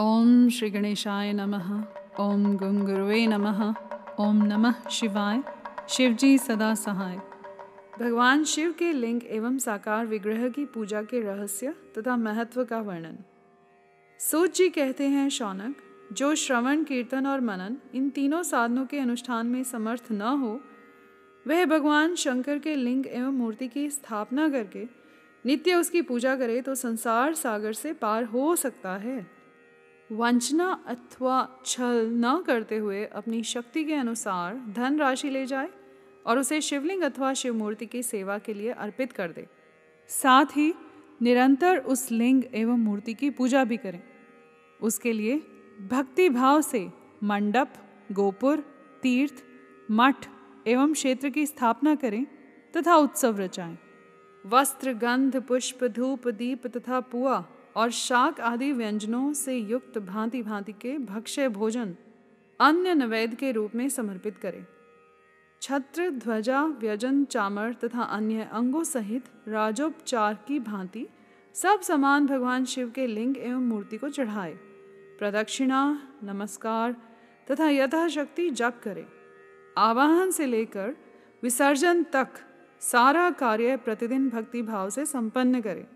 ओम श्री गणेशाय नमः। ओम गंग नमः। ओम नमः शिवाय। शिवजी सदा सहाय। भगवान शिव के लिंग एवं साकार विग्रह की पूजा के रहस्य तथा महत्व का वर्णन। सूत जी कहते हैं, शौनक, जो श्रवण, कीर्तन और मनन इन तीनों साधनों के अनुष्ठान में समर्थ न हो, वह भगवान शंकर के लिंग एवं मूर्ति की स्थापना करके नित्य उसकी पूजा करे तो संसार सागर से पार हो सकता है। वंचना अथवा छल न करते हुए अपनी शक्ति के अनुसार धन राशि ले जाए और उसे शिवलिंग अथवा शिव मूर्ति की सेवा के लिए अर्पित कर दे। साथ ही निरंतर उस लिंग एवं मूर्ति की पूजा भी करें। उसके लिए भक्ति भाव से मंडप, गोपुर, तीर्थ, मठ एवं क्षेत्र की स्थापना करें तथा उत्सव रचाएँ। वस्त्र, गंध, पुष्प, धूप, दीप तथा पुआ और शाक आदि व्यंजनों से युक्त भांति भांति के भक्ष्य भोजन अन्य नैवेद्य के रूप में समर्पित करें। छत्र, ध्वजा, व्यजन, चामर तथा अन्य अंगों सहित राजोपचार की भांति सब समान भगवान शिव के लिंग एवं मूर्ति को चढ़ाए। प्रदक्षिणा, नमस्कार तथा यथाशक्ति जप करें। आवाहन से लेकर विसर्जन तक सारा कार्य प्रतिदिन भक्ति भाव से संपन्न करें।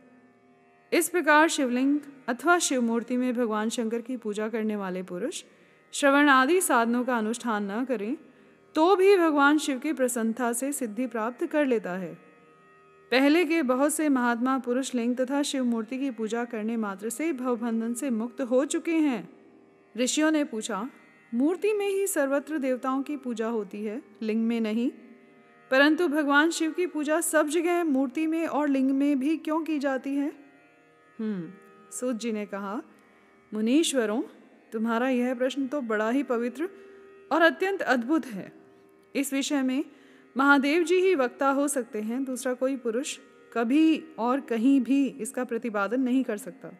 इस प्रकार शिवलिंग अथवा शिव मूर्ति में भगवान शंकर की पूजा करने वाले पुरुष श्रवण आदि साधनों का अनुष्ठान न करें तो भी भगवान शिव की प्रसन्नता से सिद्धि प्राप्त कर लेता है। पहले के बहुत से महात्मा पुरुष लिंग तथा शिव मूर्ति की पूजा करने मात्र से भवबंधन से मुक्त हो चुके हैं। ऋषियों ने पूछा, मूर्ति में ही सर्वत्र देवताओं की पूजा होती है, लिंग में नहीं? परंतु भगवान शिव की पूजा सब जगह मूर्ति में और लिंग में भी क्यों की जाती है? सूत जी ने कहा, मुनीश्वरों, तुम्हारा यह प्रश्न तो बड़ा ही पवित्र और अत्यंत अद्भुत है। इस विषय में महादेव जी ही वक्ता हो सकते हैं, दूसरा कोई पुरुष कभी और कहीं भी इसका प्रतिपादन नहीं कर सकता।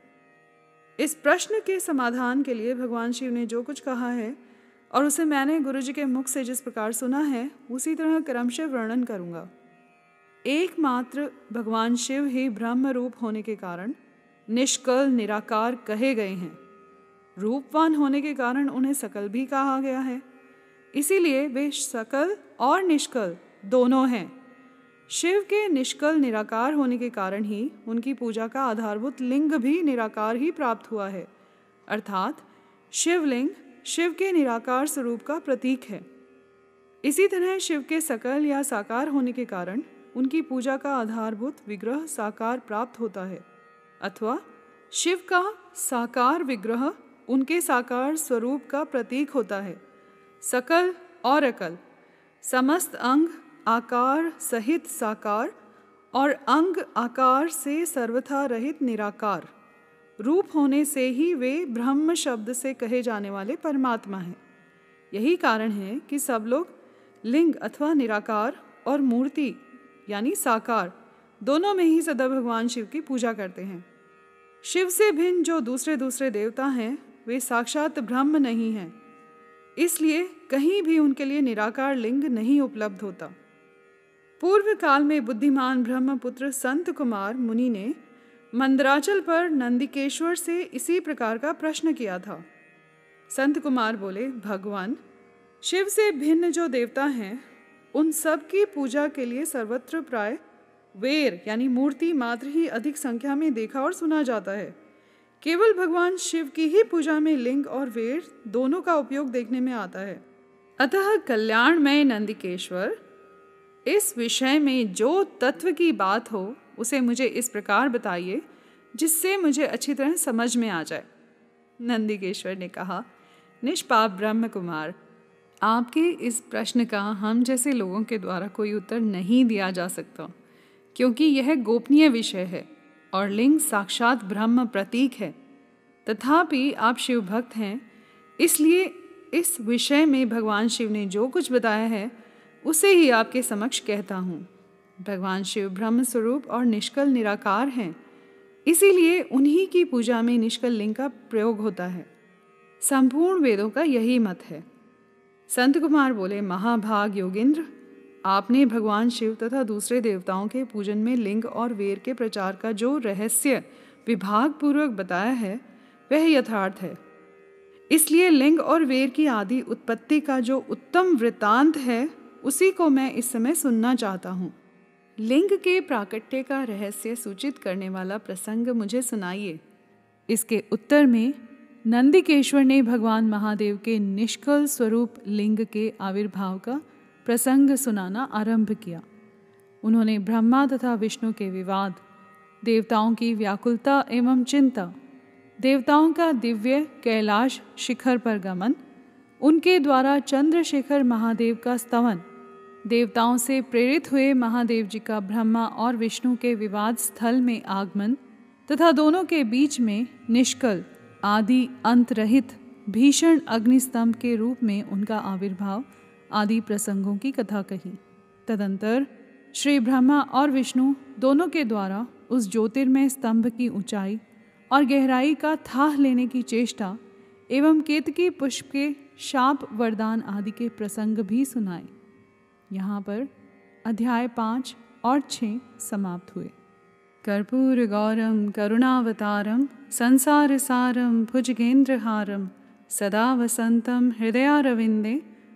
इस प्रश्न के समाधान के लिए भगवान शिव ने जो कुछ कहा है और उसे मैंने गुरु जी के मुख से जिस प्रकार सुना है, उसी तरह क्रमशः वर्णन करूँगा। एकमात्र भगवान शिव ही ब्रह्म रूप होने के कारण निष्कल, निराकार कहे गए हैं। रूपवान होने के कारण उन्हें सकल भी कहा गया है। इसीलिए वे सकल और निष्कल दोनों हैं। शिव के निष्कल, निराकार होने के कारण ही उनकी पूजा का आधारभूत लिंग भी निराकार ही प्राप्त हुआ है। अर्थात, शिवलिंग शिव के निराकार स्वरूप का प्रतीक है। इसी तरह शिव के सकल या साकार होने के कारण उनकी पूजा का आधारभूत विग्रह साकार प्राप्त होता है। अथवा शिव का साकार विग्रह उनके साकार स्वरूप का प्रतीक होता है। सकल और अकल समस्त अंग आकार सहित साकार और अंग आकार से सर्वथा रहित निराकार, रूप होने से ही वे ब्रह्म शब्द से कहे जाने वाले परमात्मा हैं। यही कारण है कि सब लोग लिंग अथवा निराकार और मूर्ति, यानी साकार दोनों में ही सदा भगवान शिव की पूजा करते हैं। शिव से भिन्न जो दूसरे दूसरे देवता हैं, वे साक्षात ब्रह्म नहीं हैं। इसलिए कहीं भी उनके लिए निराकार लिंग नहीं उपलब्ध होता। पूर्व काल में बुद्धिमान ब्रह्मपुत्र संत कुमार मुनि ने मंदराचल पर नंदिकेश्वर से इसी प्रकार का प्रश्न किया था। संत कुमार बोले, भगवान, शिव से भिन्न जो देवता हैं, उन सब की पूजा के लिए सर्वत्र प्राय वेर, यानी मूर्ति मात्र ही अधिक संख्या में देखा और सुना जाता है। केवल भगवान शिव की ही पूजा में लिंग और वेर दोनों का उपयोग देखने में आता है। अतः कल्याणमय नंदिकेश्वर, इस विषय में जो तत्व की बात हो, उसे मुझे इस प्रकार बताइए, जिससे मुझे अच्छी तरह समझ में आ जाए। नंदिकेश्वर ने कहा, निष्पाप ब्रह्म कुमार आपके इस प्रश्न का हम जैसे लोगों के द्वारा कोई उत्तर नहीं दिया जा सकता। क्योंकि यह गोपनीय विषय है और लिंग साक्षात ब्रह्म प्रतीक है। तथापि आप शिव भक्त हैं, इसलिए इस विषय में भगवान शिव ने जो कुछ बताया है, उसे ही आपके समक्ष कहता हूँ। भगवान शिव ब्रह्म स्वरूप और निष्कल निराकार हैं, इसीलिए उन्हीं की पूजा में निष्कल लिंग का प्रयोग होता है। संपूर्ण वेदों का यही मत है। संत कुमार बोले, महाभाग योगेंद्र आपने भगवान शिव तथा दूसरे देवताओं के पूजन में लिंग और वेर के प्रचार का जो रहस्य विभाग पूर्वक बताया है, वह यथार्थ है। इसलिए लिंग और वेर की आदि उत्पत्ति का जो उत्तम वृत्तांत है, उसी को मैं इस समय सुनना चाहता हूँ। लिंग के प्राकट्य का रहस्य सूचित करने वाला प्रसंग मुझे सुनाइए। इसके उत्तर में, नंदिकेश्वर ने भगवान महादेव के निष्कल स्वरूप लिंग के आविर्भाव का प्रसंग सुनाना आरंभ किया। उन्होंने ब्रह्मा तथा विष्णु के विवाद, देवताओं की व्याकुलता एवं चिंता, देवताओं का दिव्य कैलाश शिखर पर गमन, उनके द्वारा चंद्रशेखर महादेव का स्तवन, देवताओं से प्रेरित हुए महादेव जी का ब्रह्मा और विष्णु के विवाद स्थल में आगमन तथा दोनों के बीच में निष्कल, आदि अंतरहित, भीषण अग्निस्तंभ के रूप में उनका आविर्भाव आदि प्रसंगों की कथा कही। तदंतर श्री ब्रह्मा और विष्णु दोनों के द्वारा उस ज्योतिर्मय स्तंभ की ऊंचाई और गहराई का थाह लेने की चेष्टा एवं केतकी पुष्प के शाप वरदान आदि के प्रसंग भी सुनाए। यहाँ पर अध्याय पाँच और छः समाप्त हुए। कर्पूर गौरम, करुणावतारम, संसार सारम, भुजगेंद्रहारम, सदा वसंतम, हृदयारविंदे